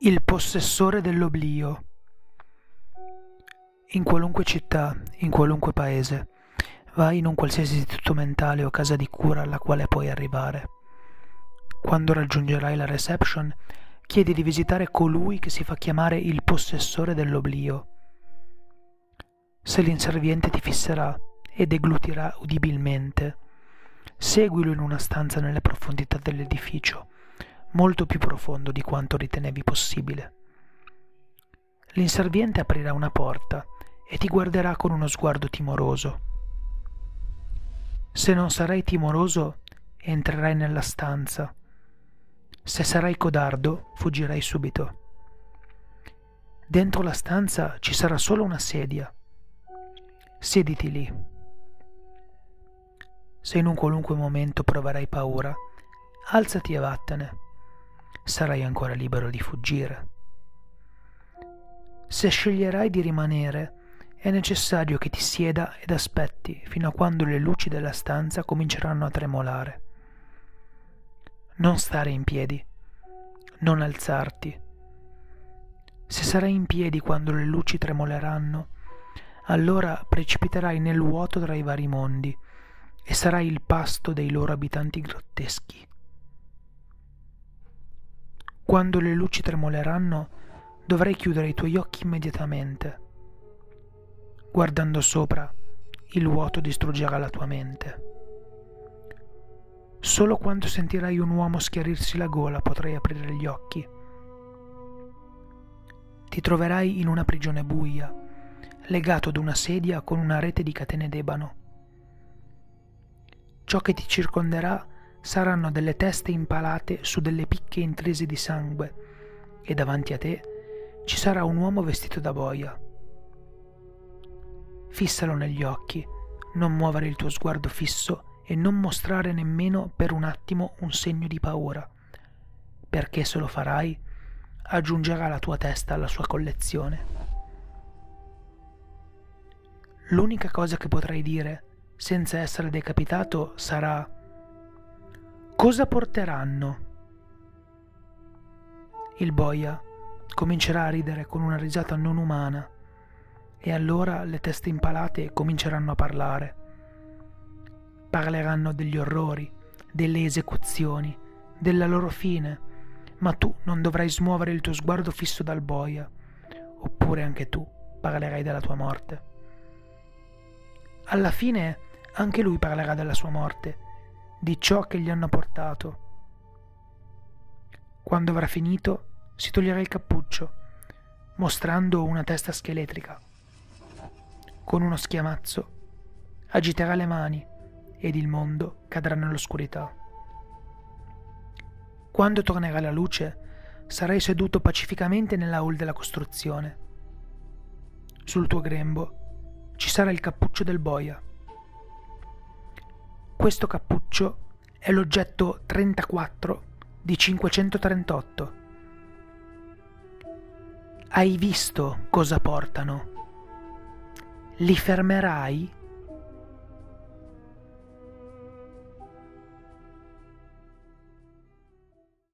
Il possessore dell'oblio. In qualunque città, in qualunque paese, vai in un qualsiasi istituto mentale o casa di cura alla quale puoi arrivare. Quando raggiungerai la reception, chiedi di visitare colui che si fa chiamare il possessore dell'oblio. Se l'inserviente ti fisserà e deglutirà udibilmente, seguilo in una stanza nelle profondità dell'edificio molto più profondo di quanto ritenevi possibile. L'inserviente aprirà una porta e ti guarderà con uno sguardo timoroso. Se non sarai timoroso, entrerai nella stanza. Se sarai codardo, fuggirai subito. Dentro la stanza ci sarà solo una sedia. Siediti lì. Se in un qualunque momento proverai paura, alzati e vattene sarai ancora libero di fuggire. Se sceglierai di rimanere, è necessario che ti sieda ed aspetti fino a quando le luci della stanza cominceranno a tremolare. Non stare in piedi, non alzarti. Se sarai in piedi quando le luci tremoleranno, allora precipiterai nel vuoto tra i vari mondi e sarai il pasto dei loro abitanti grotteschi. Quando le luci tremoleranno, dovrai chiudere i tuoi occhi immediatamente. Guardando sopra, il vuoto distruggerà la tua mente. Solo quando sentirai un uomo schiarirsi la gola potrai aprire gli occhi. Ti troverai in una prigione buia, legato ad una sedia con una rete di catene d'ebano. Ciò che ti circonderà saranno delle teste impalate su delle picche intrese di sangue e davanti a te ci sarà un uomo vestito da boia. Fissalo negli occhi, non muovere il tuo sguardo fisso e non mostrare nemmeno per un attimo un segno di paura, perché se lo farai aggiungerà la tua testa alla sua collezione. L'unica cosa che potrai dire senza essere decapitato sarà Cosa porteranno? Il boia comincerà a ridere con una risata non umana e allora le teste impalate cominceranno a parlare. Parleranno degli orrori, delle esecuzioni, della loro fine, ma tu non dovrai smuovere il tuo sguardo fisso dal boia, oppure anche tu parlerai della tua morte. Alla fine anche lui parlerà della sua morte di ciò che gli hanno portato. Quando avrà finito, si toglierà il cappuccio, mostrando una testa scheletrica. Con uno schiamazzo, agiterà le mani ed il mondo cadrà nell'oscurità. Quando tornerà la luce, sarai seduto pacificamente nella hall della costruzione. Sul tuo grembo ci sarà il cappuccio del boia questo cappuccio è l'oggetto 34 di 538. Hai visto cosa portano? Li fermerai?